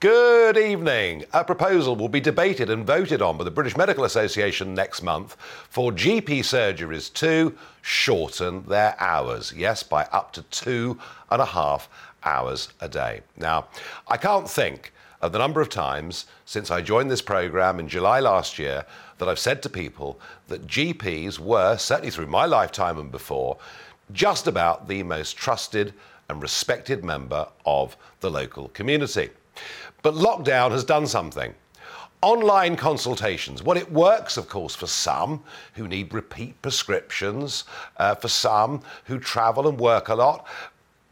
Good evening. A proposal will be debated and voted on by the British Medical Association next month for GP surgeries to shorten their hours. Yes, by up to two and a half hours a day. Now, I can't think of the number of times since I joined this programme in July last year that I've said to people that GPs were, certainly through my lifetime and before, just about the most trusted and respected member of the local community. But lockdown has done something. Online consultations. Well, it works, of course, for some who need repeat prescriptions, uh, for some who travel and work a lot.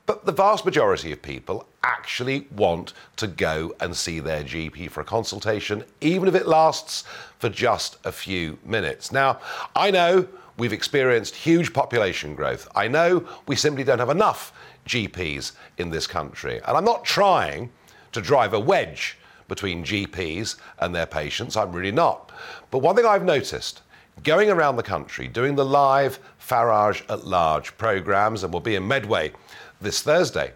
But the vast majority of people actually want to go and see their GP for a consultation, even if it lasts for just a few minutes. Now, I know we've experienced huge population growth. I know we simply don't have enough GPs in this country. And I'm not trying to drive a wedge between GPs and their patients. I'm really not. But one thing I've noticed going around the country doing the live Farage at Large programs, and we'll be in Medway this Thursday,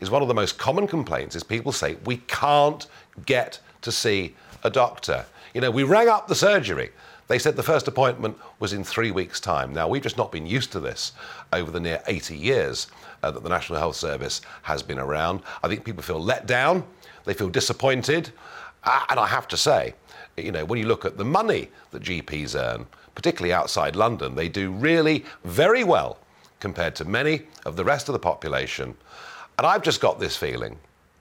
is one of the most common complaints is people say we can't get to see a doctor. You know, we rang up the surgery. They said the first appointment was in three weeks' time. Now, we've just not been used to this over the near 80 years uh, that the National Health Service has been around. I think people feel let down they feel disappointed. Uh, and I have to say, you know, when you look at the money that GPs earn, particularly outside London, they do really very well compared to many of the rest of the population. And I've just got this feeling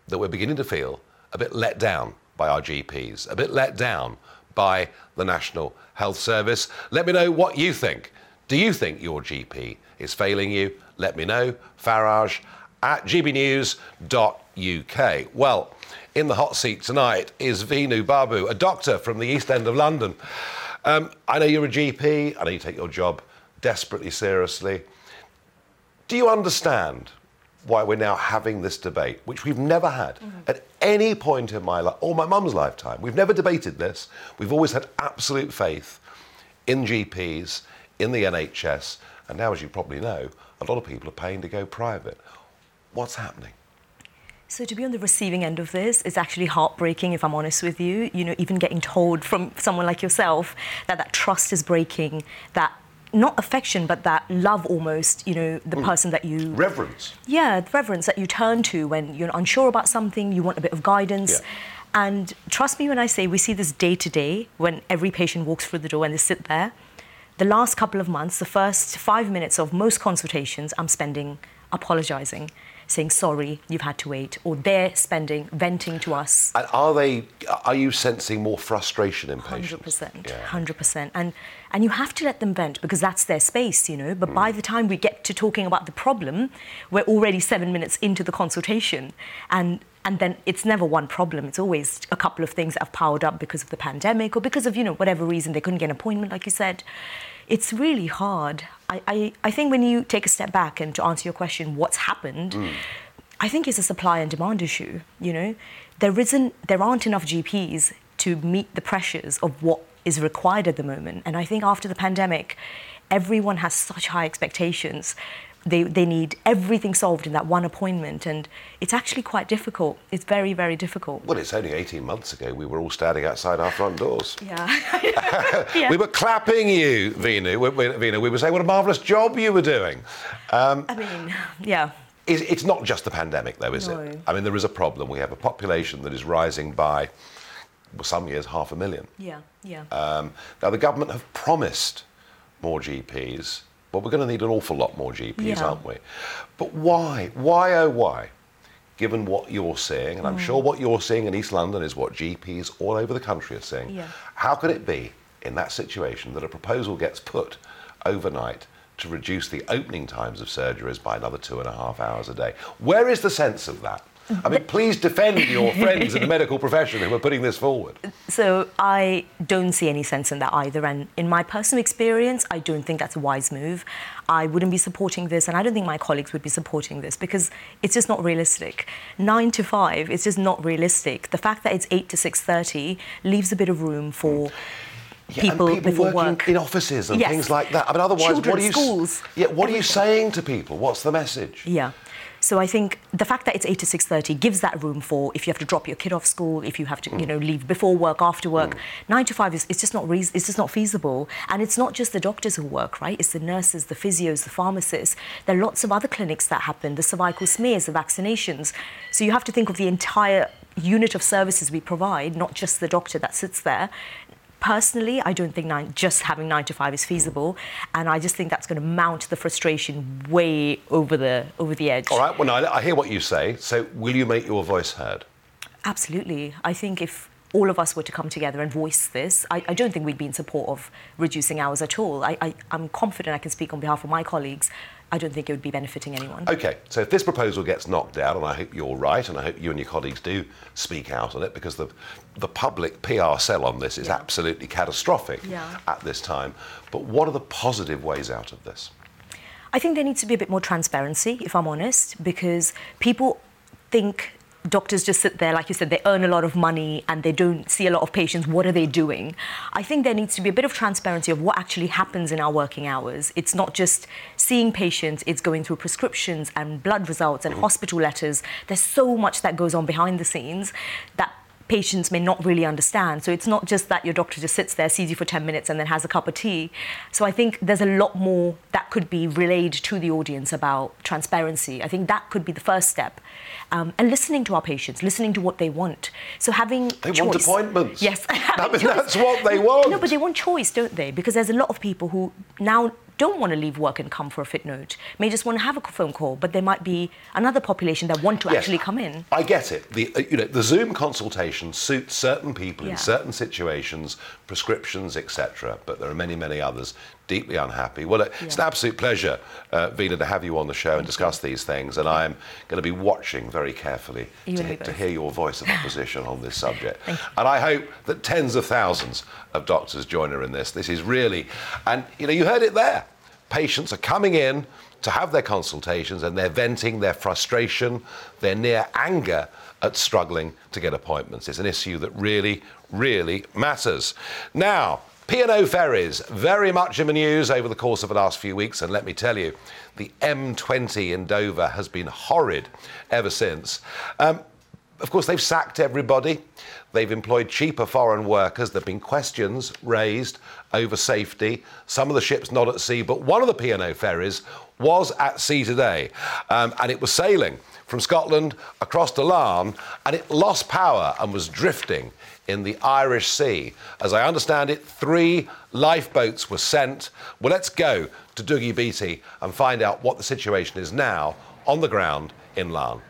that we're beginning to feel a bit let down by our GPs, a bit let down by the National Health Service. Let me know what you think. Do you think your GP is failing you? Let me know. Farage at gbnews.uk. Well, in the hot seat tonight is Vinu Babu, a doctor from the East End of London. Um, I know you're a GP, I know you take your job desperately seriously. Do you understand why we're now having this debate, which we've never had mm-hmm. at any point in my life, or my mum's lifetime? We've never debated this. We've always had absolute faith in GPs, in the NHS, and now, as you probably know, a lot of people are paying to go private. What's happening? So to be on the receiving end of this is actually heartbreaking, if I'm honest with you. You know, even getting told from someone like yourself that that trust is breaking, that not affection, but that love almost, you know, the mm. person that you... Reverence. Yeah, reverence that you turn to when you're unsure about something, you want a bit of guidance. Yeah. And trust me when I say we see this day to day when every patient walks through the door and they sit there. The last couple of months, the first five minutes of most consultations, I'm spending apologizing saying sorry you've had to wait or they're spending venting to us. And are they are you sensing more frustration in patients? 100% yeah. 100% and and you have to let them vent because that's their space you know? But mm. by the time we get to talking about the problem we're already 7 minutes into the consultation. And and then it's never one problem. It's always a couple of things that have piled up because of the pandemic or because of you know whatever reason they couldn't get an appointment like you said. It's really hard. I, I, I think when you take a step back and to answer your question, what's happened, mm. I think it's a supply and demand issue. You know, there isn't, there aren't enough GPs to meet the pressures of what is required at the moment. And I think after the pandemic, everyone has such high expectations they, they need everything solved in that one appointment and it's actually quite difficult. It's very very difficult. Well it's only 18 months ago we were all standing outside our front doors. Yeah, yeah. we were clapping you Vinu we, we, Vinu, we were saying what a marvellous job you were doing. Um, I mean yeah. It's not just the pandemic though is no. it I mean there is a problem. We have a population that is rising by well, some years half a million. Yeah yeah. Um, now the government have promised more GPs well, we're going to need an awful lot more GPs, yeah. aren't we? But why? Why, oh, why? Given what you're seeing, and I'm mm. sure what you're seeing in East London is what GPs all over the country are seeing, yeah. how could it be in that situation that a proposal gets put overnight to reduce the opening times of surgeries by another two and a half hours a day? Where is the sense of that? I mean, please defend your friends in the medical profession who are putting this forward. So I don't see any sense in that either. And in my personal experience, I don't think that's a wise move. I wouldn't be supporting this, and I don't think my colleagues would be supporting this because it's just not realistic. Nine to five, it's just not realistic. The fact that it's eight to six thirty leaves a bit of room for. Yeah, and people, before working work. in offices and Yes. things like that. I mean, otherwise, Children, what are you? schools, Yeah, what are you saying to people? What's the message? Yeah. So I think the fact that it's 8 to 6.30 gives that room for if you have to drop your kid off school, if you have to, you know, mm. leave before work, after work. Mm. 9 to 5 is it's just not reas it's just not feasible. And it's not just the doctors who work, right? It's the nurses, the physios, the pharmacists. There are lots of other clinics that happen, the cervical smears, the vaccinations. So you have to think of the entire unit of services we provide, not just the doctor that sits there. Personally, I don't think nine, just having nine to five is feasible, and I just think that's going to mount the frustration way over the over the edge. All right. Well, no, I I hear what you say. So, will you make your voice heard? Absolutely. I think if all of us were to come together and voice this, I, I don't think we'd be in support of reducing hours at all. I, I, I'm confident I can speak on behalf of my colleagues. I don't think it would be benefiting anyone. Okay, so if this proposal gets knocked down, and I hope you're right, and I hope you and your colleagues do speak out on it, because the, the public PR sell on this is Yeah. absolutely catastrophic Yeah. at this time. But what are the positive ways out of this? I think there needs to be a bit more transparency, if I'm honest, because people think doctors just sit there, like you said, they earn a lot of money and they don't see a lot of patients. What are they doing? I think there needs to be a bit of transparency of what actually happens in our working hours. It's not just seeing patients, it's going through prescriptions and blood results and hospital letters. There's so much that goes on behind the scenes that patients may not really understand. So it's not just that your doctor just sits there, sees you for 10 minutes, and then has a cup of tea. So I think there's a lot more that could be relayed to the audience about transparency. I think that could be the first step. Um, and listening to our patients, listening to what they want. So having They choice. want appointments. Yes. I mean, that's what they want. No, but they want choice, don't they? Because there's a lot of people who now don't want to leave work and come for a fit note, may just want to have a phone call, but there might be another population that want to Yes, actually come in. I get it. The uh, you know the Zoom consultation suits certain people in certain situations, prescriptions, etc. But there are many, many others deeply unhappy. Well, it- it's an absolute pleasure, uh, Vina, to have you on the show and discuss these things. And I'm going to be watching very carefully to, he- to hear your voice of opposition on this subject. And I hope that tens of thousands of doctors join her in this. This is really, and you know, you heard it there. Patients are coming in to have their consultations and they're venting their frustration, their near anger at struggling to get appointments. It's an issue that really, really matters. Now, P&O ferries, very much in the news over the course of the last few weeks, and let me tell you, the M20 in Dover has been horrid ever since. Um, of course, they've sacked everybody. They've employed cheaper foreign workers. There have been questions raised over safety. Some of the ships not at sea, but one of the P&O ferries was at sea today, um, and it was sailing from Scotland across to Larne, and it lost power and was drifting in the Irish Sea. As I understand it, three lifeboats were sent. Well, let's go to Dougie Beattie and find out what the situation is now on the ground in Larne.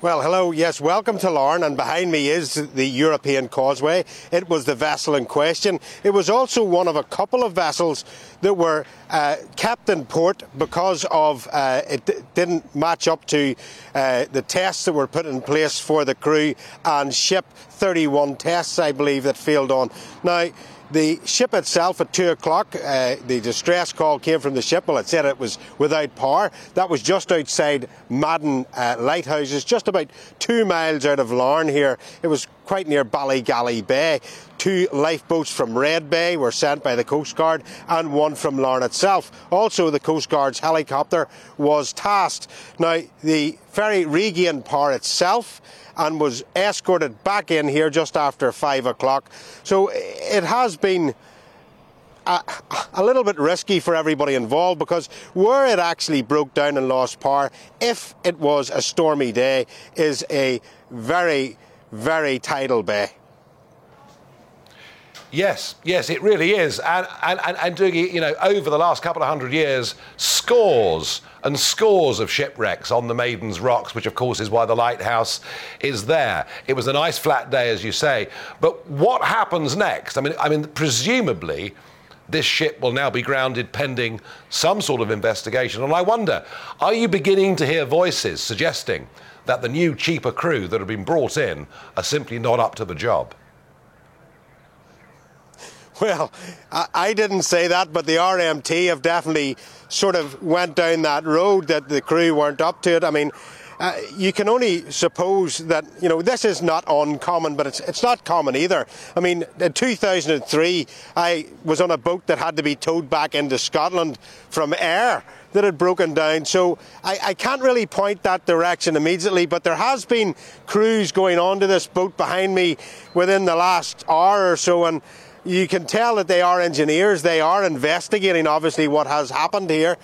Well, hello. Yes, welcome to Larne, and behind me is the European Causeway. It was the vessel in question. It was also one of a couple of vessels that were uh, kept in port because of uh, it d- didn't match up to uh, the tests that were put in place for the crew and ship 31 tests, I believe, that failed on. Now. The ship itself at two o'clock, uh, the distress call came from the ship. Well, it said it was without power. That was just outside Maidens uh, Lighthouses, just about two miles out of Larne here. It was quite near Ballygally Bay. Two lifeboats from Red Bay were sent by the Coast Guard and one from Larne itself. Also, the Coast Guard's helicopter was tasked. Now, the ferry regained power itself and was escorted back in here just after five o'clock. So it has been a, a little bit risky for everybody involved because where it actually broke down and lost power, if it was a stormy day, is a very, very tidal bay. Yes, yes, it really is. And, and, and, and Dougie, you know, over the last couple of hundred years, scores and scores of shipwrecks on the Maiden's Rocks, which of course is why the lighthouse is there. It was a nice flat day, as you say. But what happens next? I mean, I mean, presumably, this ship will now be grounded pending some sort of investigation. And I wonder, are you beginning to hear voices suggesting that the new, cheaper crew that have been brought in are simply not up to the job? Well, I, didn't say that, but the RMT have definitely sort of went down that road that the crew weren't up to it. I mean, uh, you can only suppose that you know this is not uncommon, but it's it's not common either. I mean, in 2003, I was on a boat that had to be towed back into Scotland from air that had broken down. So I, I, can't really point that direction immediately, but there has been crews going onto this boat behind me within the last hour or so, and you can tell that they are engineers. They are investigating, obviously, what has happened here.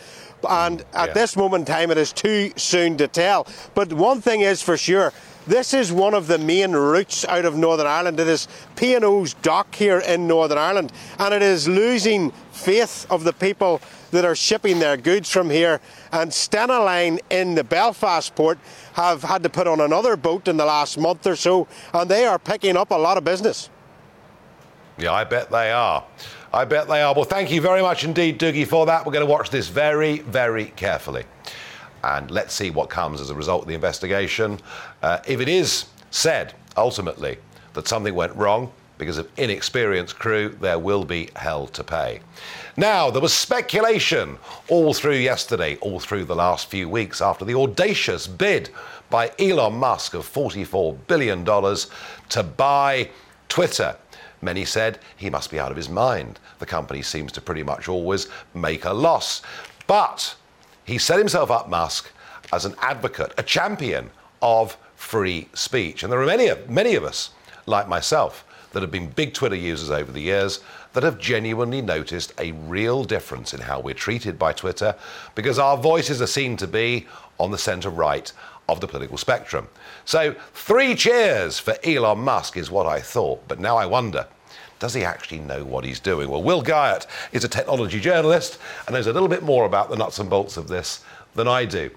And at yeah. this moment in time, it is too soon to tell. But one thing is for sure. This is one of the main routes out of Northern Ireland. It is P&O's dock here in Northern Ireland, and it is losing faith of the people that are shipping their goods from here. And Stena Line in the Belfast port have had to put on another boat in the last month or so, and they are picking up a lot of business. Yeah, I bet they are. I bet they are. Well, thank you very much indeed, Dougie, for that. We're going to watch this very, very carefully. And let's see what comes as a result of the investigation. Uh, if it is said, ultimately, that something went wrong because of inexperienced crew, there will be hell to pay. Now, there was speculation all through yesterday, all through the last few weeks after the audacious bid by Elon Musk of $44 billion to buy Twitter. Many said he must be out of his mind. The company seems to pretty much always make a loss. But he set himself up, Musk, as an advocate, a champion of free speech. And there are many, many of us, like myself, that have been big Twitter users over the years that have genuinely noticed a real difference in how we're treated by Twitter because our voices are seen to be on the centre right of the political spectrum. So, three cheers for Elon Musk is what I thought, but now I wonder. Does he actually know what he's doing? Well, Will Guyatt is a technology journalist and knows a little bit more about the nuts and bolts of this than I do.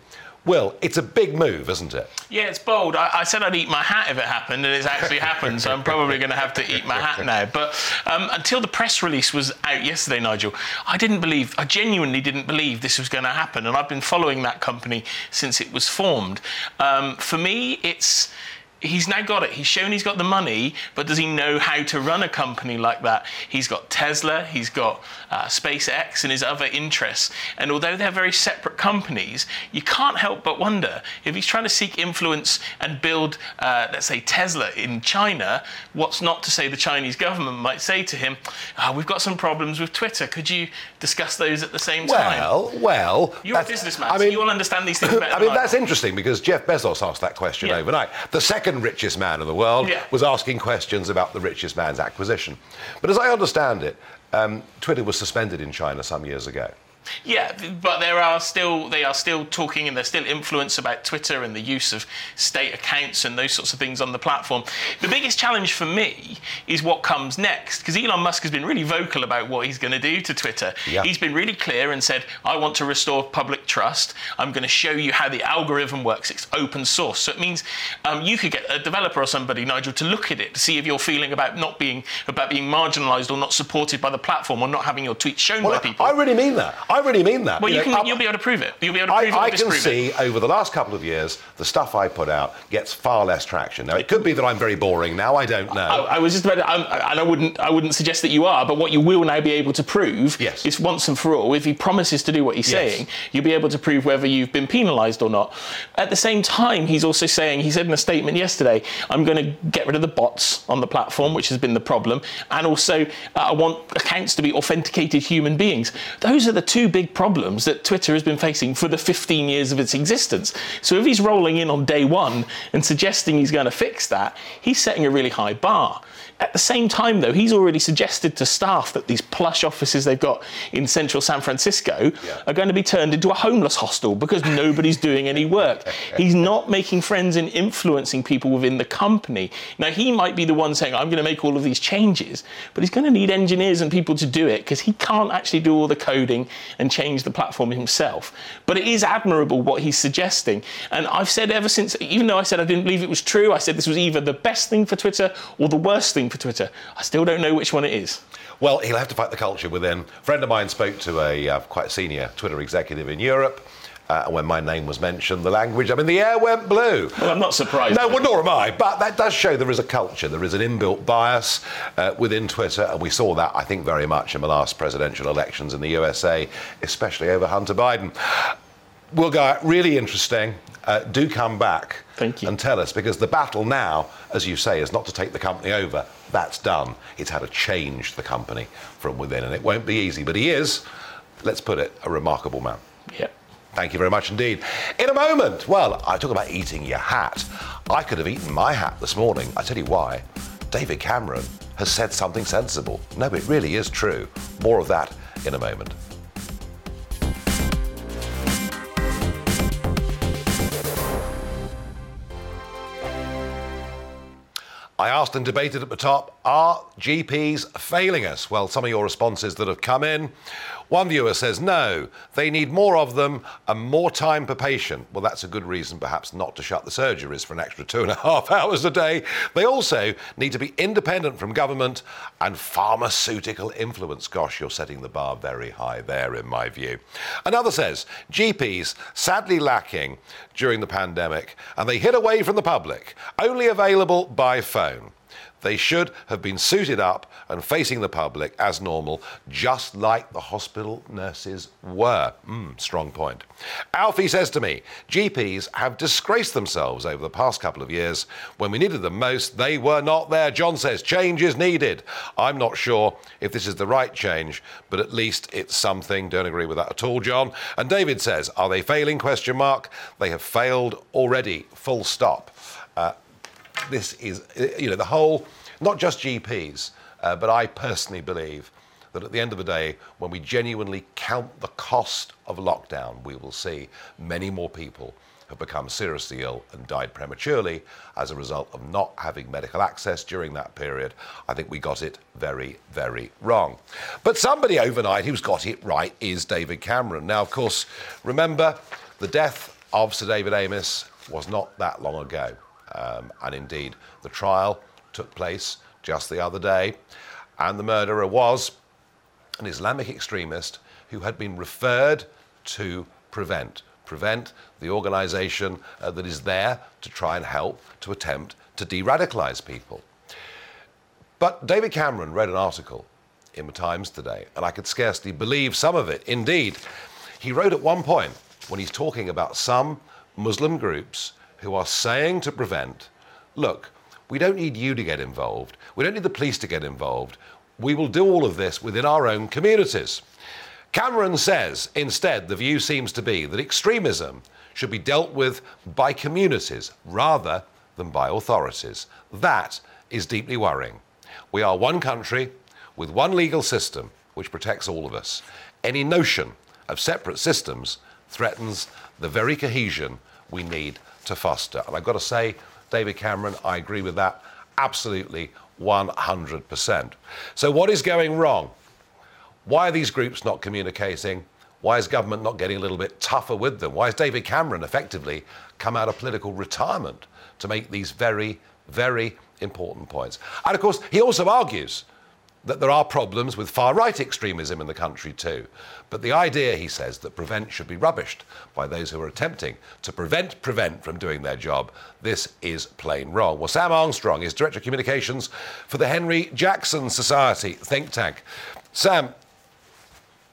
Will, it's a big move, isn't it? Yeah, it's bold. I, I, said I'd eat my hat if it happened, and it's actually happened, so I'm probably going to have to eat my hat now. But um, until the press release was out yesterday, Nigel, I didn't believe, I genuinely didn't believe this was going to happen, and I've been following that company since it was formed. Um, for me, it's he's now got it. He's shown he's got the money, but does he know how to run a company like that? He's got Tesla, he's got uh, SpaceX, and his other interests. And although they're very separate companies, you can't help but wonder if he's trying to seek influence and build, uh, let's say, Tesla in China, what's not to say the Chinese government might say to him, oh, We've got some problems with Twitter. Could you discuss those at the same time? Well, well. You're a businessman, I mean, so you will understand these things better. I mean, that's I interesting because Jeff Bezos asked that question yeah. overnight. The second second richest man in the world, yeah. was asking questions about the richest man's acquisition. But as I understand it, um, Twitter was suspended in China some years ago. Yeah, but there are still they are still talking and there's still influence about Twitter and the use of state accounts and those sorts of things on the platform. The biggest challenge for me is what comes next because Elon Musk has been really vocal about what he's going to do to Twitter. Yeah. He's been really clear and said, "I want to restore public trust. I'm going to show you how the algorithm works. It's open source, so it means um, you could get a developer or somebody, Nigel, to look at it to see if you're feeling about not being about being marginalised or not supported by the platform or not having your tweets shown well, by people." I really mean that. I really mean that. Well, you, you know, can, you'll be able to prove it. You'll be able to prove I, it. I can see it. over the last couple of years, the stuff I put out gets far less traction. Now, it could be that I'm very boring now. I don't know. I, I was just about, to, I, and I wouldn't, I wouldn't suggest that you are. But what you will now be able to prove yes. is once and for all, if he promises to do what he's yes. saying, you'll be able to prove whether you've been penalised or not. At the same time, he's also saying, he said in a statement yesterday, I'm going to get rid of the bots on the platform, which has been the problem, and also uh, I want accounts to be authenticated human beings. Those are the two big problems that Twitter has been facing for the 15 years of its existence. So if he's rolling in on day one and suggesting he's going to fix that, he's setting a really high bar. At the same time, though, he's already suggested to staff that these plush offices they've got in central San Francisco yeah. are going to be turned into a homeless hostel because nobody's doing any work. He's not making friends and influencing people within the company. Now, he might be the one saying, I'm going to make all of these changes, but he's going to need engineers and people to do it because he can't actually do all the coding and change the platform himself. But it is admirable what he's suggesting. And I've said ever since, even though I said I didn't believe it was true, I said this was either the best thing for Twitter or the worst thing for Twitter. I still don't know which one it is. Well, he'll have to fight the culture within. A friend of mine spoke to a uh, quite senior Twitter executive in Europe. Uh, when my name was mentioned, the language, I mean, the air went blue. Well, I'm not surprised. No, well, nor am I. But that does show there is a culture, there is an inbuilt bias uh, within Twitter, and we saw that, I think, very much in the last presidential elections in the USA, especially over Hunter Biden. We'll go out really interesting. Uh, do come back Thank you. and tell us because the battle now, as you say, is not to take the company over. That's done. It's how to change the company from within, and it won't be easy. But he is, let's put it, a remarkable man. Yeah. Thank you very much indeed. In a moment, well, I talk about eating your hat. I could have eaten my hat this morning. I tell you why. David Cameron has said something sensible. No, it really is true. More of that in a moment. I asked and debated at the top are GPs failing us? Well, some of your responses that have come in. One viewer says no, they need more of them and more time per patient. Well, that's a good reason perhaps not to shut the surgeries for an extra two and a half hours a day. They also need to be independent from government and pharmaceutical influence. Gosh, you're setting the bar very high there, in my view. Another says GPs sadly lacking during the pandemic and they hid away from the public, only available by phone. They should have been suited up and facing the public as normal, just like the hospital nurses were. Mm, strong point. Alfie says to me GPs have disgraced themselves over the past couple of years. When we needed them most, they were not there. John says change is needed. I'm not sure if this is the right change, but at least it's something. Don't agree with that at all, John. And David says, are they failing? Question mark. They have failed already. Full stop. Uh, this is, you know, the whole, not just GPs, uh, but I personally believe that at the end of the day, when we genuinely count the cost of lockdown, we will see many more people have become seriously ill and died prematurely as a result of not having medical access during that period. I think we got it very, very wrong. But somebody overnight who's got it right is David Cameron. Now, of course, remember the death of Sir David Amess was not that long ago. Um, and indeed, the trial took place just the other day, and the murderer was an Islamic extremist who had been referred to Prevent. Prevent, the organization uh, that is there to try and help to attempt to de radicalize people. But David Cameron read an article in the Times today, and I could scarcely believe some of it. Indeed, he wrote at one point when he's talking about some Muslim groups who are saying to prevent, look, we don't need you to get involved. We don't need the police to get involved. We will do all of this within our own communities. Cameron says instead the view seems to be that extremism should be dealt with by communities rather than by authorities. That is deeply worrying. We are one country with one legal system which protects all of us. Any notion of separate systems threatens the very cohesion we need to foster. And I've got to say, David Cameron, I agree with that absolutely 100%. So, what is going wrong? Why are these groups not communicating? Why is government not getting a little bit tougher with them? Why has David Cameron effectively come out of political retirement to make these very, very important points? And of course, he also argues that there are problems with far right extremism in the country too. But the idea, he says, that prevent should be rubbished by those who are attempting to prevent prevent from doing their job, this is plain wrong. Well, Sam Armstrong is Director of Communications for the Henry Jackson Society think tank. Sam,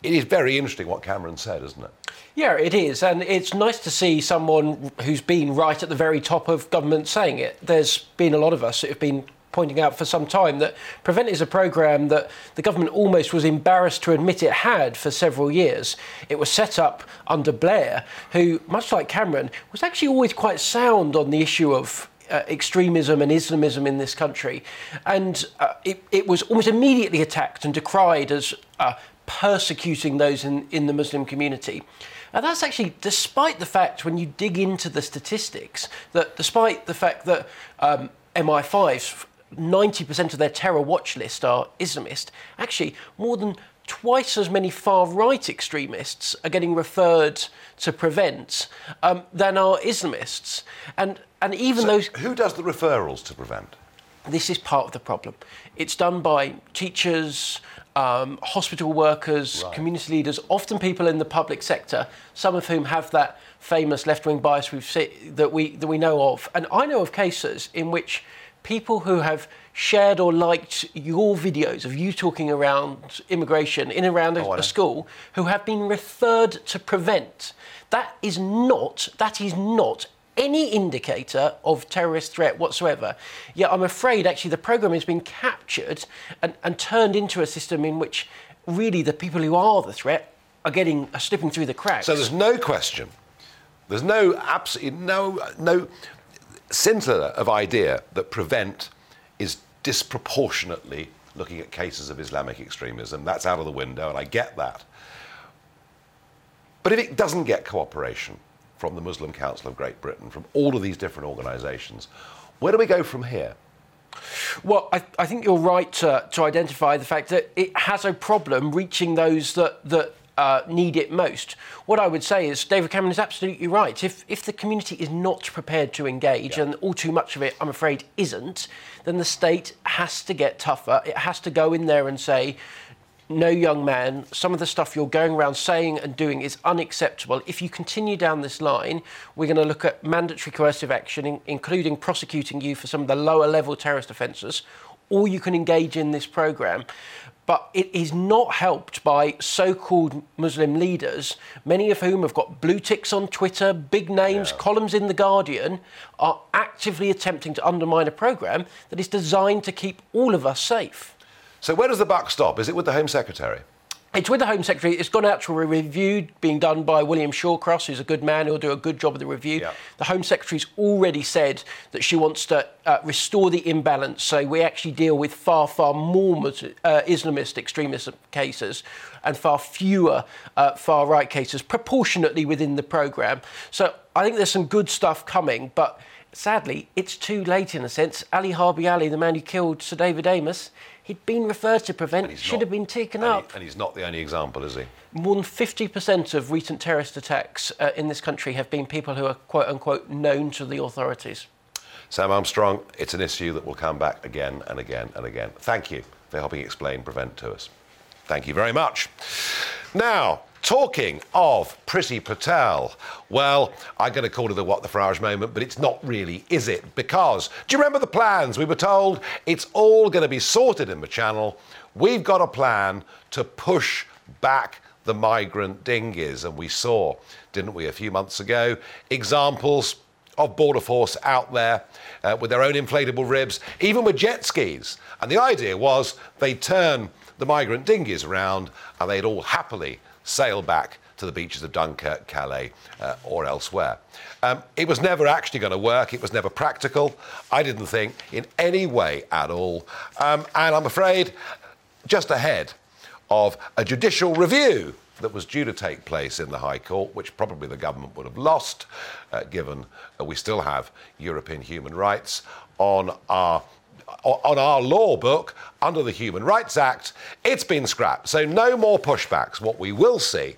it is very interesting what Cameron said, isn't it? Yeah, it is. And it's nice to see someone who's been right at the very top of government saying it. There's been a lot of us that have been pointing out for some time that Prevent is a programme that the government almost was embarrassed to admit it had for several years. It was set up under Blair, who, much like Cameron, was actually always quite sound on the issue of uh, extremism and Islamism in this country. And uh, it, it, was almost immediately attacked and decried as uh, persecuting those in, in the Muslim community. And that's actually despite the fact, when you dig into the statistics, that despite the fact that um, MI5 90% of their terror watch list are Islamist. Actually, more than twice as many far right extremists are getting referred to prevent um, than are Islamists. And, and even so those. Who does the referrals to prevent? This is part of the problem. It's done by teachers, um, hospital workers, right. community leaders, often people in the public sector, some of whom have that famous left wing bias we've see, that, we, that we know of. And I know of cases in which people who have shared or liked your videos of you talking around immigration in and around a, Oh, a school who have been referred to prevent. That is not that is not any indicator of terrorist threat whatsoever. Yet I'm afraid actually the program has been captured and, and turned into a system in which really the people who are the threat are getting are slipping through the cracks. So there's no question. There's no absolutely no no scintilla of idea that prevent is disproportionately looking at cases of Islamic extremism. That's out of the window, and I get that. But if it doesn't get cooperation from the Muslim Council of Great Britain, from all of these different organisations, where do we go from here? Well, I, I think you're right to, to identify the fact that it has a problem reaching those that, that uh, need it most. What I would say is David Cameron is absolutely right. If, if the community is not prepared to engage, and all too much of it, I'm afraid, isn't, then the state has to get tougher. It has to go in there and say, no, young man, some of the stuff you're going around saying and doing is unacceptable. If you continue down this line, we're going to look at mandatory coercive action, in, including prosecuting you for some of the lower level terrorist offences, or you can engage in this programme. But it is not helped by so called Muslim leaders, many of whom have got blue ticks on Twitter, big names, columns in The Guardian, are actively attempting to undermine a programme that is designed to keep all of us safe. So where does the buck stop? Is it with the Home Secretary? It's with the Home Secretary. It's gone out to a review being done by William Shawcross, who's a good man who'll do a good job of the review. Yeah. The Home Secretary's already said that she wants to uh, restore the imbalance so we actually deal with far, far more uh, Islamist extremist cases and far fewer uh, far right cases proportionately within the programme. So I think there's some good stuff coming, but sadly, it's too late in a sense. Ali Harbi Ali, the man who killed Sir David Amess, he'd been referred to prevent, should not- have been taken and he- up. and he's not the only example, is he? More than 50% of recent terrorist attacks uh, in this country have been people who are quote unquote known to the authorities. Sam Armstrong, it's an issue that will come back again and again and again. Thank you for helping explain Prevent to us. Thank you very much. Now, talking of Priti Patel, well, I'm going to call it the what the Farage moment, but it's not really, is it? Because, do you remember the plans? We were told it's all going to be sorted in the channel. We've got a plan to push back the migrant dinghies, and we saw, didn't we, a few months ago, examples of border force out there uh, with their own inflatable ribs, even with jet skis. And the idea was they'd turn the migrant dinghies around and they'd all happily sail back to the beaches of Dunkirk, Calais, uh, or elsewhere. Um, it was never actually going to work. It was never practical. I didn't think in any way at all. Um, and I'm afraid, just ahead of a judicial review that was due to take place in the High Court, which probably the government would have lost, uh, given uh, we still have European human rights on our on our law book under the Human Rights Act. It's been scrapped, so no more pushbacks. What we will see,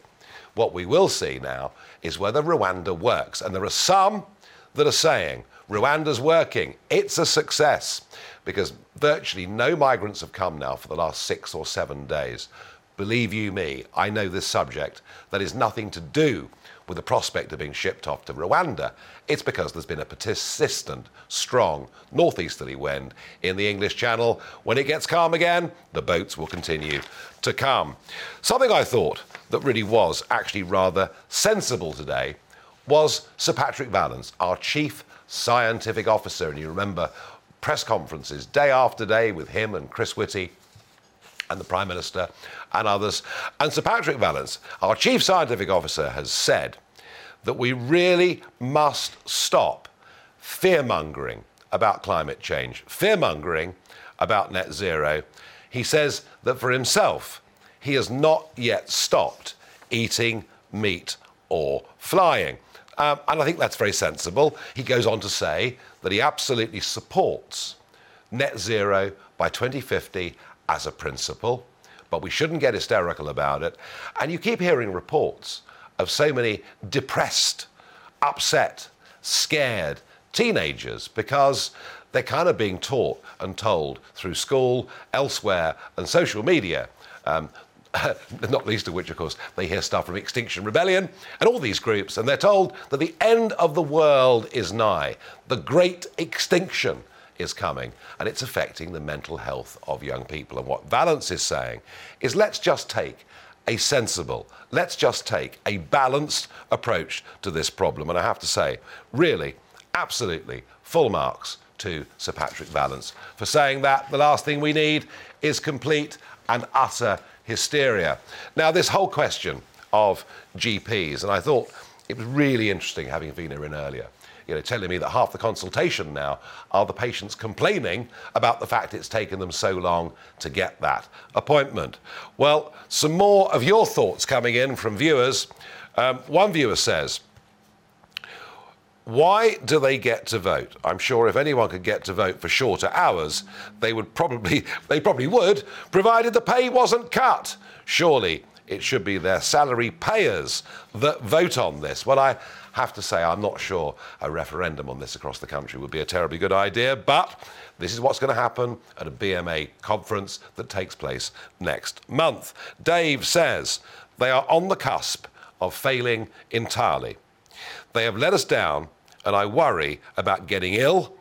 what we will see now, is whether Rwanda works, and there are some that are saying Rwanda's working. It's a success because virtually no migrants have come now for the last six or seven days. Believe you me, I know this subject that is nothing to do with the prospect of being shipped off to Rwanda. It's because there's been a persistent, strong northeasterly wind in the English Channel. When it gets calm again, the boats will continue to come. Something I thought that really was actually rather sensible today was Sir Patrick Vallance, our chief scientific officer. And you remember press conferences day after day with him and Chris Whitty and the Prime Minister and others. And Sir Patrick Vallance, our Chief Scientific Officer, has said that we really must stop fear mongering about climate change, fear mongering about net zero. He says that for himself, he has not yet stopped eating meat or flying. Um, and I think that's very sensible. He goes on to say that he absolutely supports net zero by 2050 as a principle, but we shouldn't get hysterical about it. And you keep hearing reports of so many depressed, upset, scared teenagers because they're kind of being taught and told through school, elsewhere, and social media. Um, not least of which, of course, they hear stuff from Extinction Rebellion and all these groups, and they're told that the end of the world is nigh. The great extinction is coming and it's affecting the mental health of young people. And what Vallance is saying is let's just take a sensible, let's just take a balanced approach to this problem. And I have to say, really, absolutely, full marks to Sir Patrick Vallance for saying that the last thing we need is complete and utter hysteria. Now, this whole question of GPs, and I thought it was really interesting having Vina in earlier you know, telling me that half the consultation now are the patients complaining about the fact it's taken them so long to get that appointment. Well, some more of your thoughts coming in from viewers. Um, one viewer says, why do they get to vote? I'm sure if anyone could get to vote for shorter hours, they would probably they probably would, provided the pay wasn't cut. Surely it should be their salary payers that vote on this. Well, I have to say, I'm not sure a referendum on this across the country would be a terribly good idea, but this is what's going to happen at a BMA conference that takes place next month. Dave says they are on the cusp of failing entirely. They have let us down, and I worry about getting ill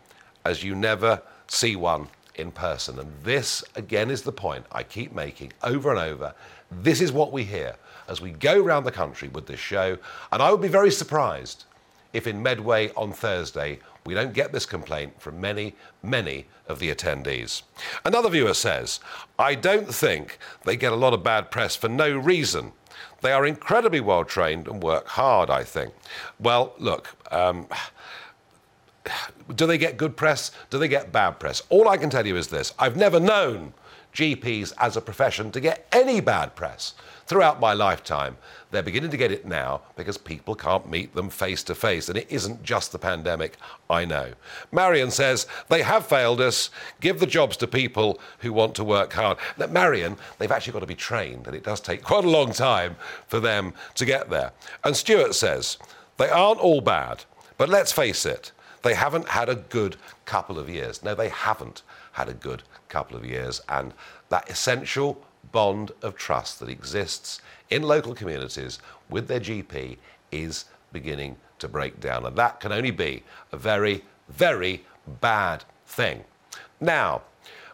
as you never see one in person. And this, again, is the point I keep making over and over. This is what we hear as we go around the country with this show. And I would be very surprised if in Medway on Thursday we don't get this complaint from many, many of the attendees. Another viewer says, I don't think they get a lot of bad press for no reason. They are incredibly well trained and work hard, I think. Well, look, um, do they get good press? Do they get bad press? All I can tell you is this I've never known GPs as a profession to get any bad press throughout my lifetime. They're beginning to get it now because people can't meet them face to face. And it isn't just the pandemic, I know. Marion says, they have failed us. Give the jobs to people who want to work hard. Now, Marion, they've actually got to be trained, and it does take quite a long time for them to get there. And Stuart says, they aren't all bad, but let's face it, they haven't had a good couple of years. No, they haven't had a good couple of years. And that essential bond of trust that exists in local communities with their GP is beginning to break down. And that can only be a very, very bad thing. Now,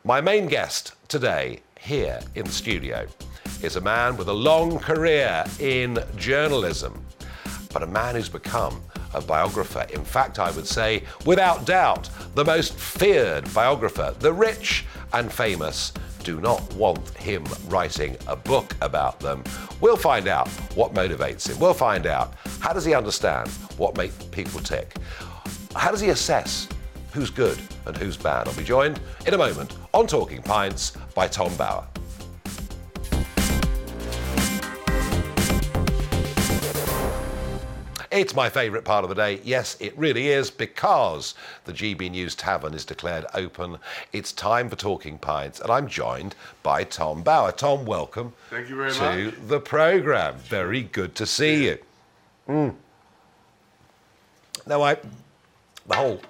my main guest today here in the studio is a man with a long career in journalism, but a man who's become a biographer. In fact, I would say, without doubt, the most feared biographer. The rich and famous do not want him writing a book about them. We'll find out what motivates him. We'll find out how does he understand what makes people tick? How does he assess who's good and who's bad? I'll be joined in a moment on Talking Pints by Tom Bower. It's my favourite part of the day. Yes, it really is because the GB News Tavern is declared open. It's time for Talking Pints, and I'm joined by Tom Bower. Tom, welcome. Thank you very to much. the programme. Very good to see you. Mm. Now, I the whole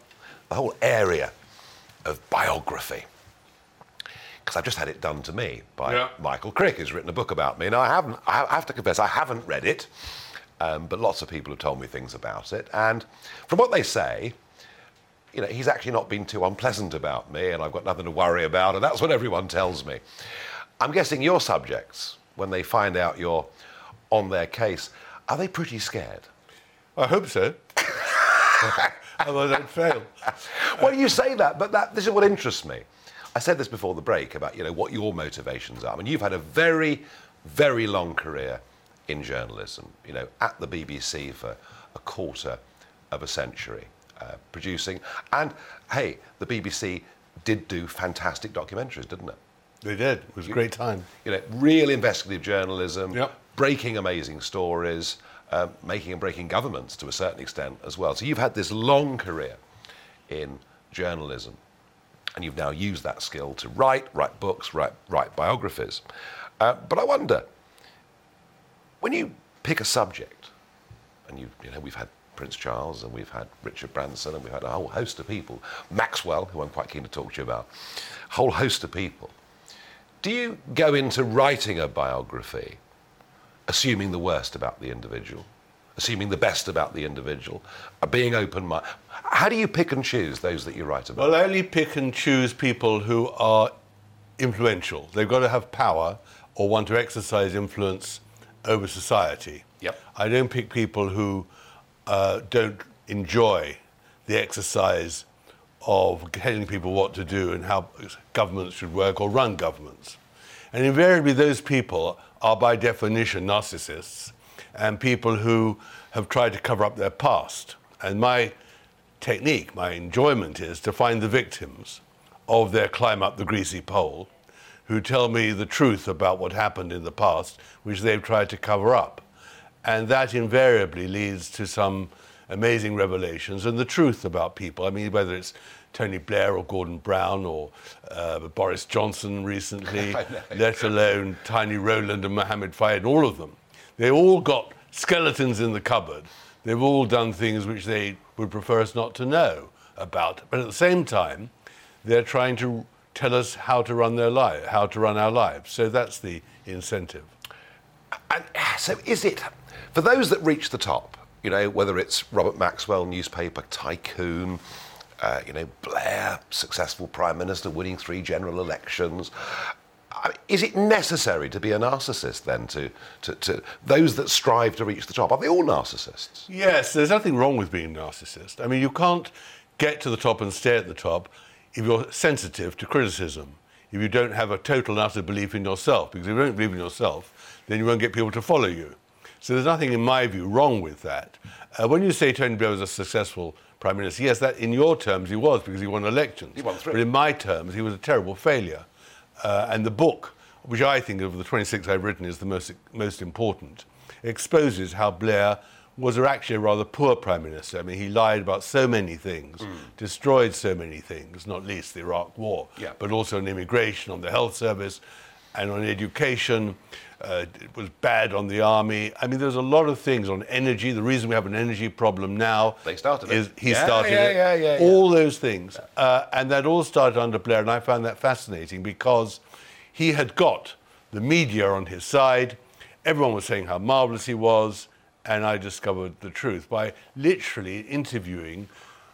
the whole area of biography because I've just had it done to me by Yeah. Michael Crick, who's written a book about me. Now, I haven't. I have to confess, I haven't read it, um, but lots of people have told me things about it, and from what they say, you know, he's actually not been too unpleasant about me, and I've got nothing to worry about, and that's what everyone tells me. I'm guessing your subjects, when they find out you're on their case, are they pretty scared? I hope so. Otherwise, I'd fail. Well, you say that, but that, this is what interests me. I said this before the break about you know what your motivations are. I mean, you've had a very, very long career in journalism. You know, at the BBC for a quarter of a century, uh, producing. And hey, the BBC did do fantastic documentaries, didn't it? They did. It was a great time. You know, real investigative journalism, Yep. breaking amazing stories, um, making and breaking governments to a certain extent as well. So you've had this long career in journalism, and you've now used that skill to write, write books, write, write biographies. Uh, but I wonder, when you pick a subject, and you, you know, we've had Prince Charles, and we've had Richard Branson, and we've had a whole host of people, Maxwell, who I'm quite keen to talk to you about, a whole host of people. Do you go into writing a biography assuming the worst about the individual, assuming the best about the individual, uh, being open minded. How do you pick and choose those that you write about? Well, I only pick and choose people who are influential. They've got to have power or want to exercise influence over society. Yep. I don't pick people who uh, don't enjoy the exercise of telling people what to do and how governments should work or run governments. And invariably, those people are by definition narcissists and people who have tried to cover up their past. And my technique, my enjoyment is to find the victims of their climb up the greasy pole who tell me the truth about what happened in the past, which they've tried to cover up. And that invariably leads to some amazing revelations and the truth about people. I mean, whether it's Tony Blair or Gordon Brown or uh, Boris Johnson recently, let alone Tiny Rowland and Mohammed Fayed, all of them. They all got skeletons in the cupboard. They've all done things which they would prefer us not to know about. But at the same time, they're trying to tell us how to run their life, how to run our lives. So that's the incentive. And so, is it for those that reach the top? You know, whether it's Robert Maxwell, newspaper tycoon, uh, you know, Blair, successful prime minister, winning three general elections. I mean, is it necessary to be a narcissist then? To, to, to those that strive to reach the top, are they all narcissists? Yes, there's nothing wrong with being a narcissist. I mean, you can't get to the top and stay at the top if you're sensitive to criticism. If you don't have a total and utter belief in yourself, because if you don't believe in yourself, then you won't get people to follow you. So there's nothing, in my view, wrong with that. Uh, when you say Tony Blair was a successful prime minister, yes, that in your terms he was because he won elections. He won three. But in my terms, he was a terrible failure. Uh, and the book, which I think of the 26 I've written is the most most important, exposes how Blair was actually a rather poor prime minister. I mean, he lied about so many things, Mm. destroyed so many things, not least the Iraq War, Yeah. but also on immigration, on the health service, and on education. Uh, it was bad on the army. I mean, there's a lot of things on energy. The reason we have an energy problem now They started it. is he Yeah, started yeah, it. yeah, yeah, yeah. All those things, uh, and that all started under Blair, and I found that fascinating because he had got the media on his side. Everyone was saying how marvelous he was, and I discovered the truth by literally interviewing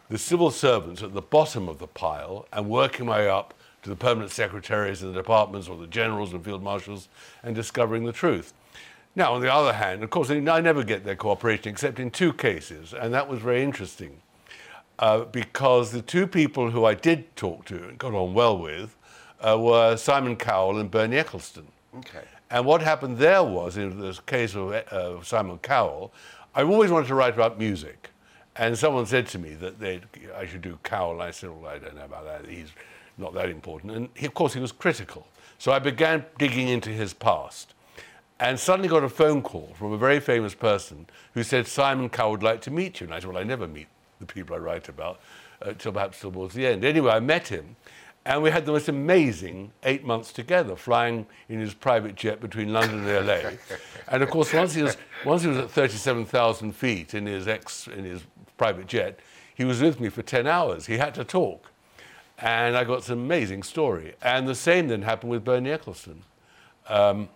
the civil servants at the bottom of the pile and working my way up to the permanent secretaries in the departments or the generals and field marshals and discovering the truth. Now, on the other hand, of course, I never get their cooperation except in two cases, and that was very interesting uh, because the two people who I did talk to and got on well with uh, were Simon Cowell and Bernie Ecclestone. Okay. And what happened there was, in the case of uh, Simon Cowell, I've always wanted to write about music. And someone said to me that I should do Cowell. I said, well, I don't know about that. He's not that important. And he, of course, he was critical. So I began digging into his past and suddenly got a phone call from a very famous person who said, Simon Cowell would like to meet you. And I said, well, I never meet the people I write about uh, perhaps towards the end. Anyway, I met him. And we had the most amazing eight months together, flying in his private jet between London and LA. and of course, once he was, once he was at 37,000 feet in his, ex, in his private jet, he was with me for 10 hours. He had to talk. And I got some amazing story. And the same then happened with Bernie Ecclestone. Um,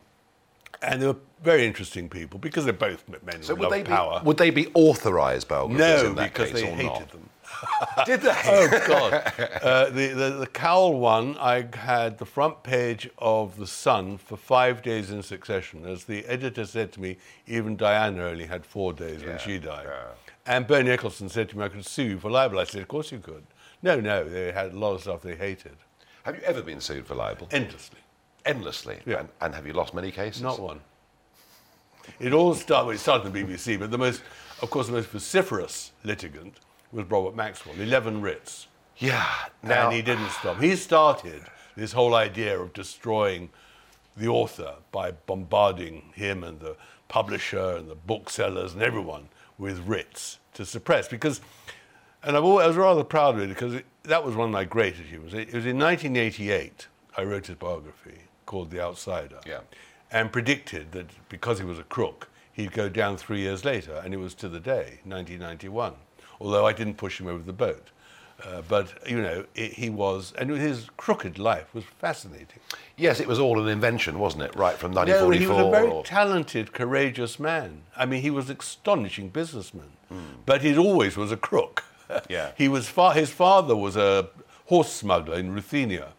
and they were very interesting people because they're both men So who would love they, be, power. would they be authorised biographies no, in that because case they or hated not? them. Did they? Oh God! Uh, the, the the Cowell one, I had the front page of the Sun for five days in succession. As the editor said to me, even Diana only had four days when she died. And Bernie Ecclestone said to me, I could sue you for libel. I said, of course you could. No, no, they had a lot of stuff they hated. Have you ever been sued for libel? Endlessly. Endlessly. Yeah. And, and have you lost many cases? Not one. It all started, well, it started in the BBC, but the most, of course, the most vociferous litigant was Robert Maxwell, 11 writs. Yeah. Now, and he didn't stop. He started this whole idea of destroying the author by bombarding him and the publisher and the booksellers and everyone with writs to suppress. Because, and always, I was rather proud of it because it, that was one of my great achievements. It, it was in 1988 I wrote his biography called The Outsider Yeah. and predicted that because he was a crook, he'd go down three years later, and it was to the day, 1991, although I didn't push him over the boat. Uh, but, you know, it, he was, and his crooked life was fascinating. Yes, it was all an invention, wasn't it? Right from No, 1944. he was a very or- talented, courageous man. I mean, he was an astonishing businessman, but he always was a crook. Yeah. he was fa- his father was a horse smuggler in Ruthenia,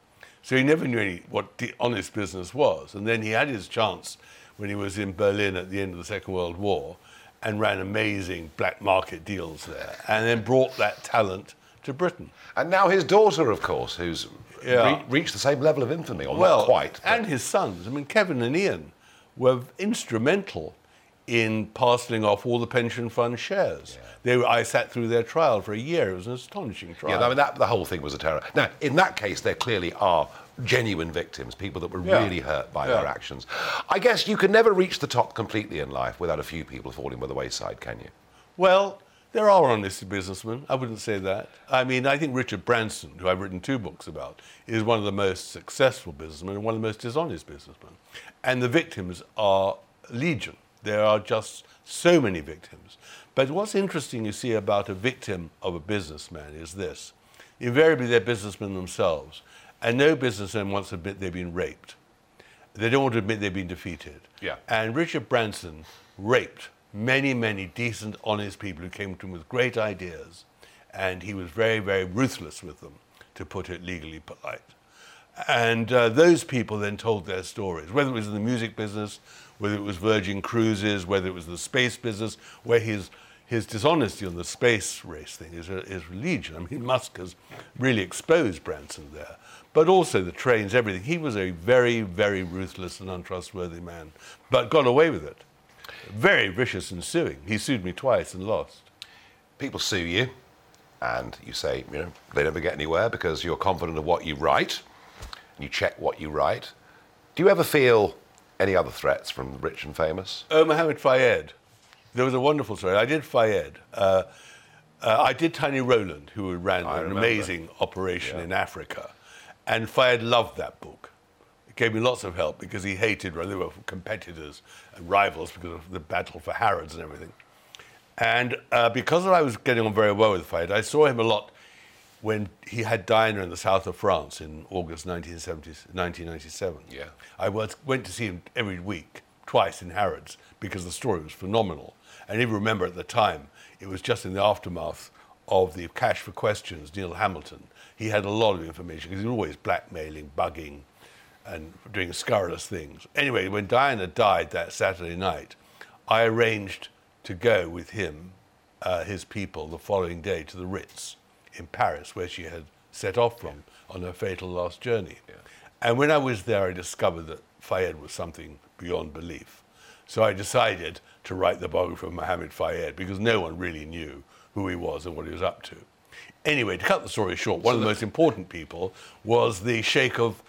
so he never knew any, what the honest business was. And then he had his chance when he was in Berlin at the end of the Second World War, and ran amazing black market deals there, and then brought that talent to Britain. And now his daughter, of course, who's Yeah. re- reached the same level of infamy, or well, not quite. but- And his sons. I mean, Kevin and Ian were instrumental in parceling off all the pension fund shares. They were, I sat through their trial for a year. It was an astonishing trial. Yeah, I mean, that, the whole thing was a terror. Now, in that case, there clearly are genuine victims, people that were Yeah. really hurt by Yeah. their actions. I guess you can never reach the top completely in life without a few people falling by the wayside, can you? Well, there are honest businessmen. I wouldn't say that. I mean, I think Richard Branson, who I've written two books about, is one of the most successful businessmen and one of the most dishonest businessmen. And the victims are legion. There are just so many victims. But what's interesting you see about a victim of a businessman is this. Invariably, they're businessmen themselves. And no businessman wants to admit they've been raped. They don't want to admit they've been defeated. Yeah. And Richard Branson raped many, many decent, honest people who came to him with great ideas. And he was very, very ruthless with them, to put it legally polite. And uh, those people then told their stories, whether it was in the music business, whether it was Virgin Cruises, whether it was the space business, where his, his dishonesty on the space race thing is, is legion. I mean, Musk has really exposed Branson there. But also the trains, everything. He was a very, very ruthless and untrustworthy man, but got away with it. Very vicious in suing. He sued me twice and lost. People sue you, and you say, you know, they never get anywhere because you're confident of what you write, and you check what you write. Do you ever feel any other threats from the rich and famous? Oh, Mohammed Fayed. There was a wonderful story. I did Fayed. Uh, uh, I did Tiny Rowland, who ran I an remember. amazing operation in Africa. And Fayed loved that book. It gave me lots of help because he hated, they were competitors and rivals because of the battle for Harrods and everything. And uh, because I was getting on very well with Fayed, I saw him a lot when he had Diana in the south of France in August 1970, 1997. Yeah. I was, went to see him every week, twice in Harrods, because the story was phenomenal. And if you remember at the time, it was just in the aftermath of the Cash for Questions, Neil Hamilton. He had a lot of information because he was always blackmailing, bugging, and doing scurrilous things. Anyway, when Diana died that Saturday night, I arranged to go with him, uh, his people, the following day to the Ritz in Paris, where she had set off from on her fatal last journey. And when I was there, I discovered that Fayed was something beyond belief. So I decided to write the biography of Mohammed Fayed because no one really knew who he was and what he was up to. Anyway, to cut the story short, one of the most important people was the Sheikh of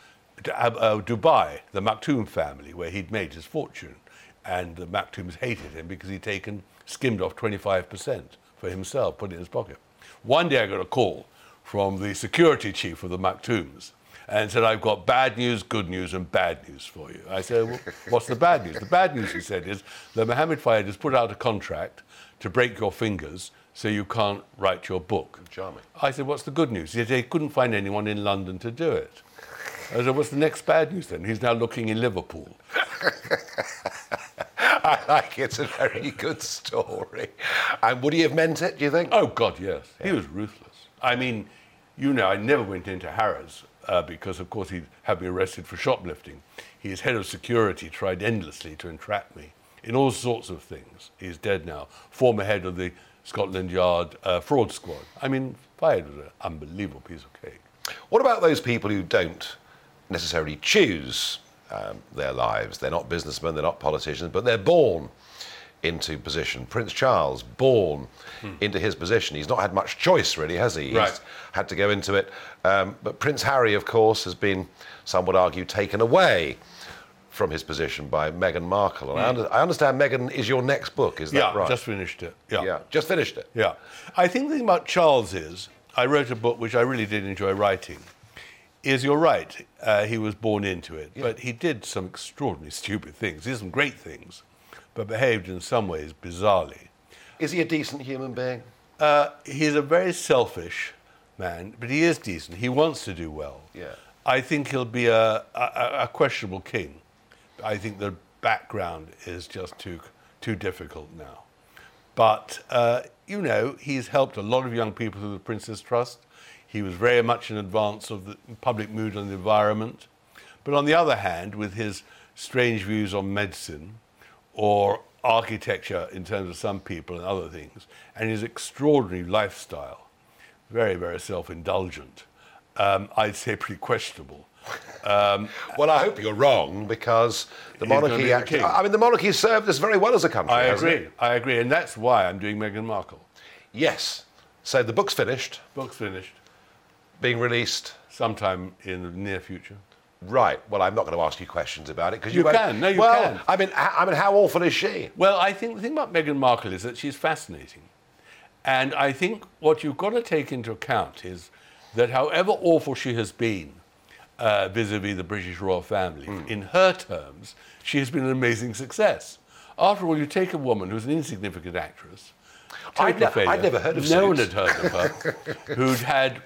uh, Dubai, the Maktoum family, where he'd made his fortune. And the Maktoums hated him because he'd taken, skimmed off 25% for himself, put it in his pocket. One day I got a call from the security chief of the Maktoums and said, I've got bad news, good news, and bad news for you. I said, well, What's the bad news? The bad news, he said, is that Mohammed Fayed has put out a contract to break your fingers so you can't write your book. Charming. I said, What's the good news? He said, They couldn't find anyone in London to do it. I said, What's the next bad news then? He's now looking in Liverpool. I like it. It's a very good story. And would he have meant it, do you think? Oh, God, yes. He was ruthless. I mean, you know, I never went into Harrods uh, because, of course, he'd have me arrested for shoplifting. His head of security tried endlessly to entrap me in all sorts of things. He's dead now. Former head of the Scotland Yard uh, fraud squad. I mean, Fayed was an unbelievable piece of cake. What about those people who don't necessarily choose um, their lives? They're not businessmen, they're not politicians, but they're born into position. Prince Charles, born into his position. He's not had much choice, really, has he? He's Right. had to go into it. Um, but Prince Harry, of course, has been, some would argue, taken away from his position by Meghan Markle. And I, under, I understand Meghan is your next book, is that yeah, right? just finished it. Yeah. yeah, just finished it. Yeah. I think the thing about Charles is, I wrote a book which I really did enjoy writing. Is you're right, uh, he was born into it, but he did some extraordinarily stupid things. He did some great things, but behaved in some ways bizarrely. Is he a decent human being? Uh, he's a very selfish, man, but he is decent. He wants to do well. Yeah. I think he'll be a, a, a questionable king. I think the background is just too too difficult now. But uh, you know, he's helped a lot of young people through the Prince's Trust. He was very much in advance of the public mood on the environment. But on the other hand, with his strange views on medicine or architecture in terms of some people and other things, and his extraordinary lifestyle, very, very self indulgent, um, I'd say pretty questionable. Well, I hope you're wrong because the be monarchy. Actually. I mean, the monarchy served us very well as a country. I agree. it? I agree. And that's why I'm doing Meghan Markle. Yes. So the book's finished, Book's finished being released. sometime in the near future. Right. Well, I'm not going to ask you questions about it because You won't- can. No, you can. well, can. I mean, I mean, how awful is she? Well, I think the thing about Meghan Markle is that she's fascinating. And I think what you've got to take into account is that however awful she has been uh, vis-a-vis the British royal family, Hmm. in her terms, she has been an amazing success. After all, you take a woman who's an insignificant actress. I'd ne- failure, I'd never heard of her. No one had heard of her. who'd had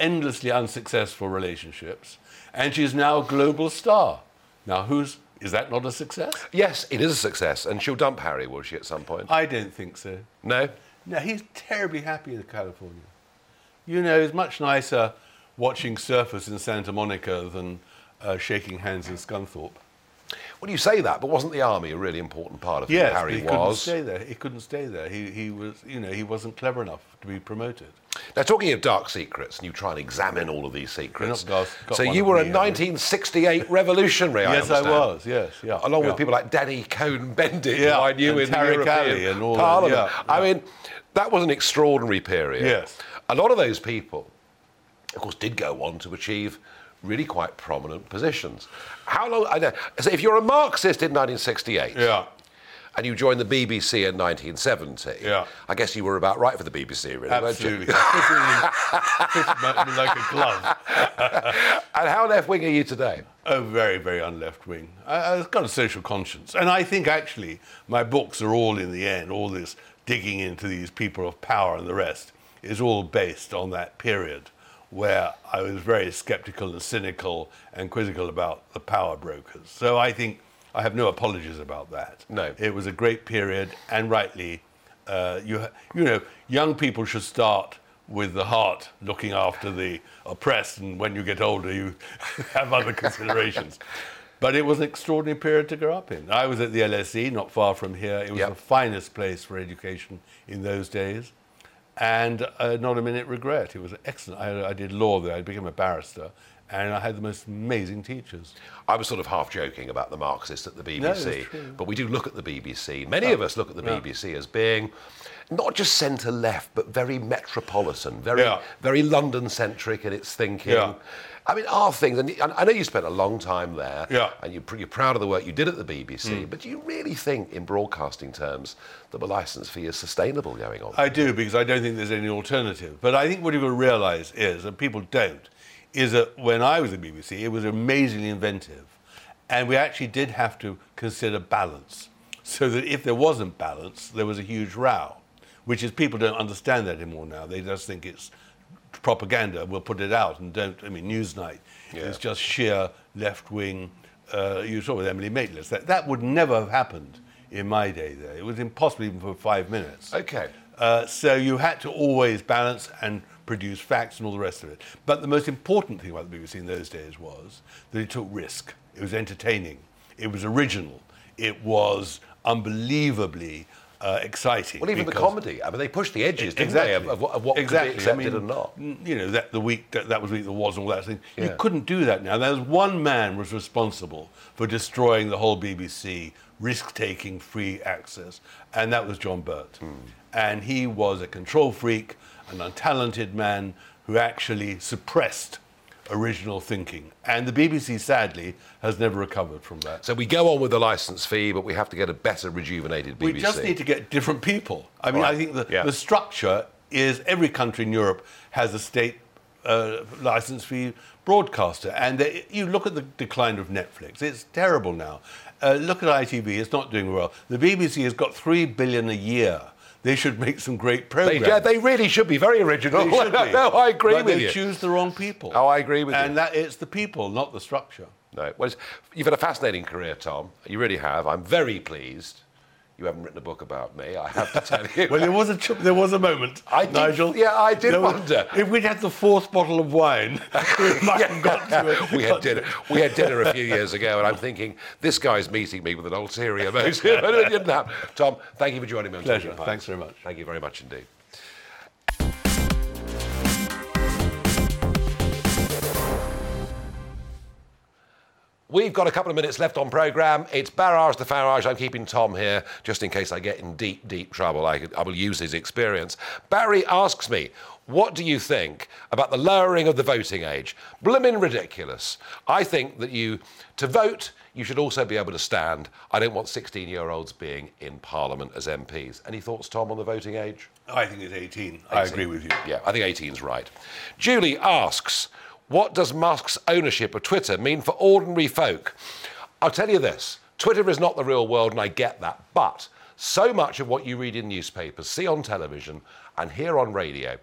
endlessly unsuccessful relationships, and she's now a global star. Now, who's is that not a success? Yes, it is a success, and she'll dump Harry, will she, at some point? I don't think so. no. No, he's terribly happy in California. You know, it's much nicer watching surfers in Santa Monica than uh, shaking hands in Scunthorpe. Well, you say that, but wasn't the army a really important part of who Yes, Harry he couldn't was? stay there. He couldn't stay there. He, he was, you know, he wasn't clever enough to be promoted. Now, talking of dark secrets, and you try and examine all of these secrets. Got- got so you were a me, 1968 revolutionary. yes, I was. Yes, yeah. Along yeah. with people like Danny Cohn-Bendit, Yeah, who I knew in Tariq the European and all that, Parliament. yeah, I mean, that was an extraordinary period. Yes. A lot of those people, of course, did go on to achieve really quite prominent positions. How long? I know. So if you're a Marxist in 1968, Yeah. and you joined the BBC in 1970, Yeah. I guess you were about right for the BBC, really, weren't you? Absolutely. Like a glove. And how left wing are you today? Oh, very, very unleft wing. Uh, uh, I, I've got a social conscience. And I think actually my books are all, in the end, all this digging into these people of power and the rest is all based on that period where I was very skeptical and cynical and quizzical about the power brokers. So I think I have no apologies about that. No. It was a great period, and rightly, uh, you, you know, young people should start with the heart looking after the oppressed, and when you get older, you have other considerations. But it was an extraordinary period to grow up in. I was at the LSE, not far from here. It was Yep. the finest place for education in those days, and uh, not a minute regret. It was excellent. I, I did law there. I became a barrister, and I had the most amazing teachers. I was sort of half joking about the Marxists at the BBC, true. but we do look at the BBC. Many of us look at the BBC as being not just centre left, but very metropolitan, very Yeah. very London centric in its thinking. Yeah. I mean, our things, and I know you spent a long time there, Yeah. And you're, pr- you're proud of the work you did at the BBC, but do you really think, in broadcasting terms, that the licence fee is sustainable going on? I do because I don't think there's any alternative. But I think what you've got to realise is, and people don't, is that when I was at BBC, it was amazingly inventive, and we actually did have to consider balance, so that if there wasn't balance, there was a huge row, which is people don't understand that anymore now. They just think it's propaganda. We'll put it out and don't. I mean, Newsnight Yeah. is just sheer left wing. Uh, you saw with Emily Maitlis that that would never have happened in my day. There, it was impossible even for five minutes. Okay. Uh, so you had to always balance and produce facts and all the rest of it. But the most important thing about the BBC in those days was that it took risk. It was entertaining. It was original. It was unbelievably uh, exciting. well, even the comedy. I mean, they pushed the edges, didn't exactly. they, of, of, what- of what exactly. could be accepted I mean, and not. You know, that the week that, that was the week that was and all that thing. Yeah. You couldn't do that now. There was one man was responsible for destroying the whole BBC, risk-taking free access, and that was John Birt. Hmm. And he was a control freak, an untalented man who actually suppressed original thinking. And the BBC, sadly, has never recovered from that. So we go on with the licence fee, but we have to get a better rejuvenated BBC. We just need to get different people. I mean, Right. I think the, Yeah. the structure is every country in Europe has a state uh, license fee broadcaster. And they, you look at the decline of Netflix, it's terrible now. Uh, look at ITV, it's not doing well. The BBC has got three billion a year they should make some great They, programs. yeah, they really should be very original. They should be. no, I agree but with they you. choose the wrong people. Oh, I agree with you. and that it's the people, not the structure. No, well, you've had a fascinating career, Tom. You really have. I'm very pleased. You haven't written a book about me, I have to tell you. Well, there was a ch- there was a moment, I did- Nigel. yeah, I did there was- wonder. if we'd had the fourth bottle of wine. we might have got to it. we had dinner. We had dinner a few years ago, and I'm thinking this guy's meeting me with an ulterior motive. but it didn't happen. Tom, thank you for joining me. on Pleasure. Thanks very much. Thank you very much indeed. We've got a couple of minutes left on programme. It's Barrage the Farage. I'm keeping Tom here just in case I get in deep, deep trouble. I, I will use his experience. Barry asks me, what do you think about the lowering of the voting age? Blimmin' ridiculous. I think that you, to vote, you should also be able to stand. I don't want 16 year olds being in Parliament as MPs. Any thoughts, Tom, on the voting age? I think it's 18. I agree with you. Yeah, I think 18's right. Julie asks, what does Musk's ownership of Twitter mean for ordinary folk? I'll tell you this Twitter is not the real world, and I get that. But so much of what you read in newspapers, see on television, and hear on radio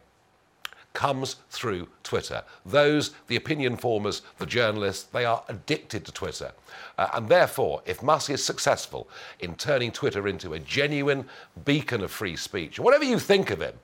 comes through Twitter. Those, the opinion formers, the journalists, they are addicted to Twitter. Uh, and therefore, if Musk is successful in turning Twitter into a genuine beacon of free speech, whatever you think of him,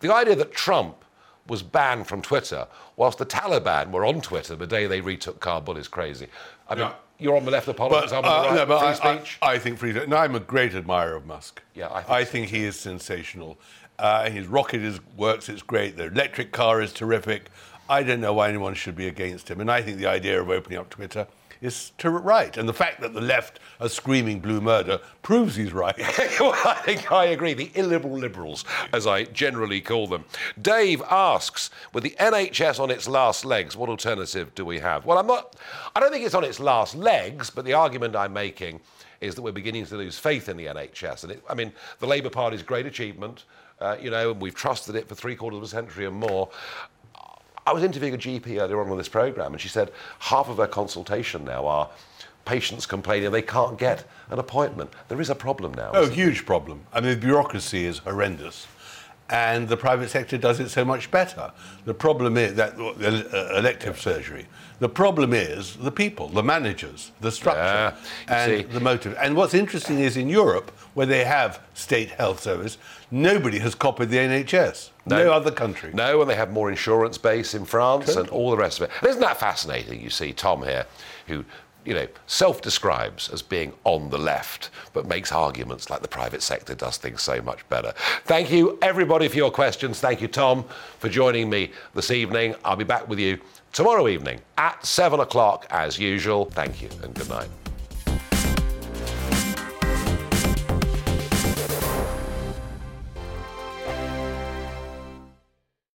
the idea that Trump was banned from Twitter whilst the Taliban were on Twitter the day they retook Kabul is crazy. I mean, Yeah. you're on the left of politics, But, I'm on the uh, right. no, but free I, speech. I, I think free. speech. No, I'm a great admirer of Musk. Yeah, I think I so think he is sensational. Uh, his rocket is, works. It's great. The electric car is terrific. I don't know why anyone should be against him. And I think the idea of opening up Twitter is to right. And the fact that the left are screaming blue murder proves he's right. well, I think I agree. The illiberal liberals, as I generally call them. Dave asks, with the NHS on its last legs, what alternative do we have? Well, I'm not. I don't think it's on its last legs, but the argument I'm making is that we're beginning to lose faith in the NHS. And it, I mean, the Labour Party's great achievement, uh, you know, and we've trusted it for three quarters of a century and more. I was interviewing a GP earlier on in this programme, and she said half of her consultation now are patients complaining they can't get an appointment. There is a problem now. Oh, there? huge problem. I mean, the bureaucracy is horrendous. And the private sector does it so much better. The problem is that uh, elective surgery. The problem is the people, the managers, the structure, Yeah, and see. the motive. And what's interesting is in Europe, where they have state health service, nobody has copied the NHS. No, other country. No, and they have more insurance base in France and all the rest of it. And isn't that fascinating? You see Tom here, who you know self-describes as being on the left, but makes arguments like the private sector does things so much better. Thank you, everybody, for your questions. Thank you, Tom, for joining me this evening. I'll be back with you tomorrow evening at seven o'clock as usual. Thank you and good night.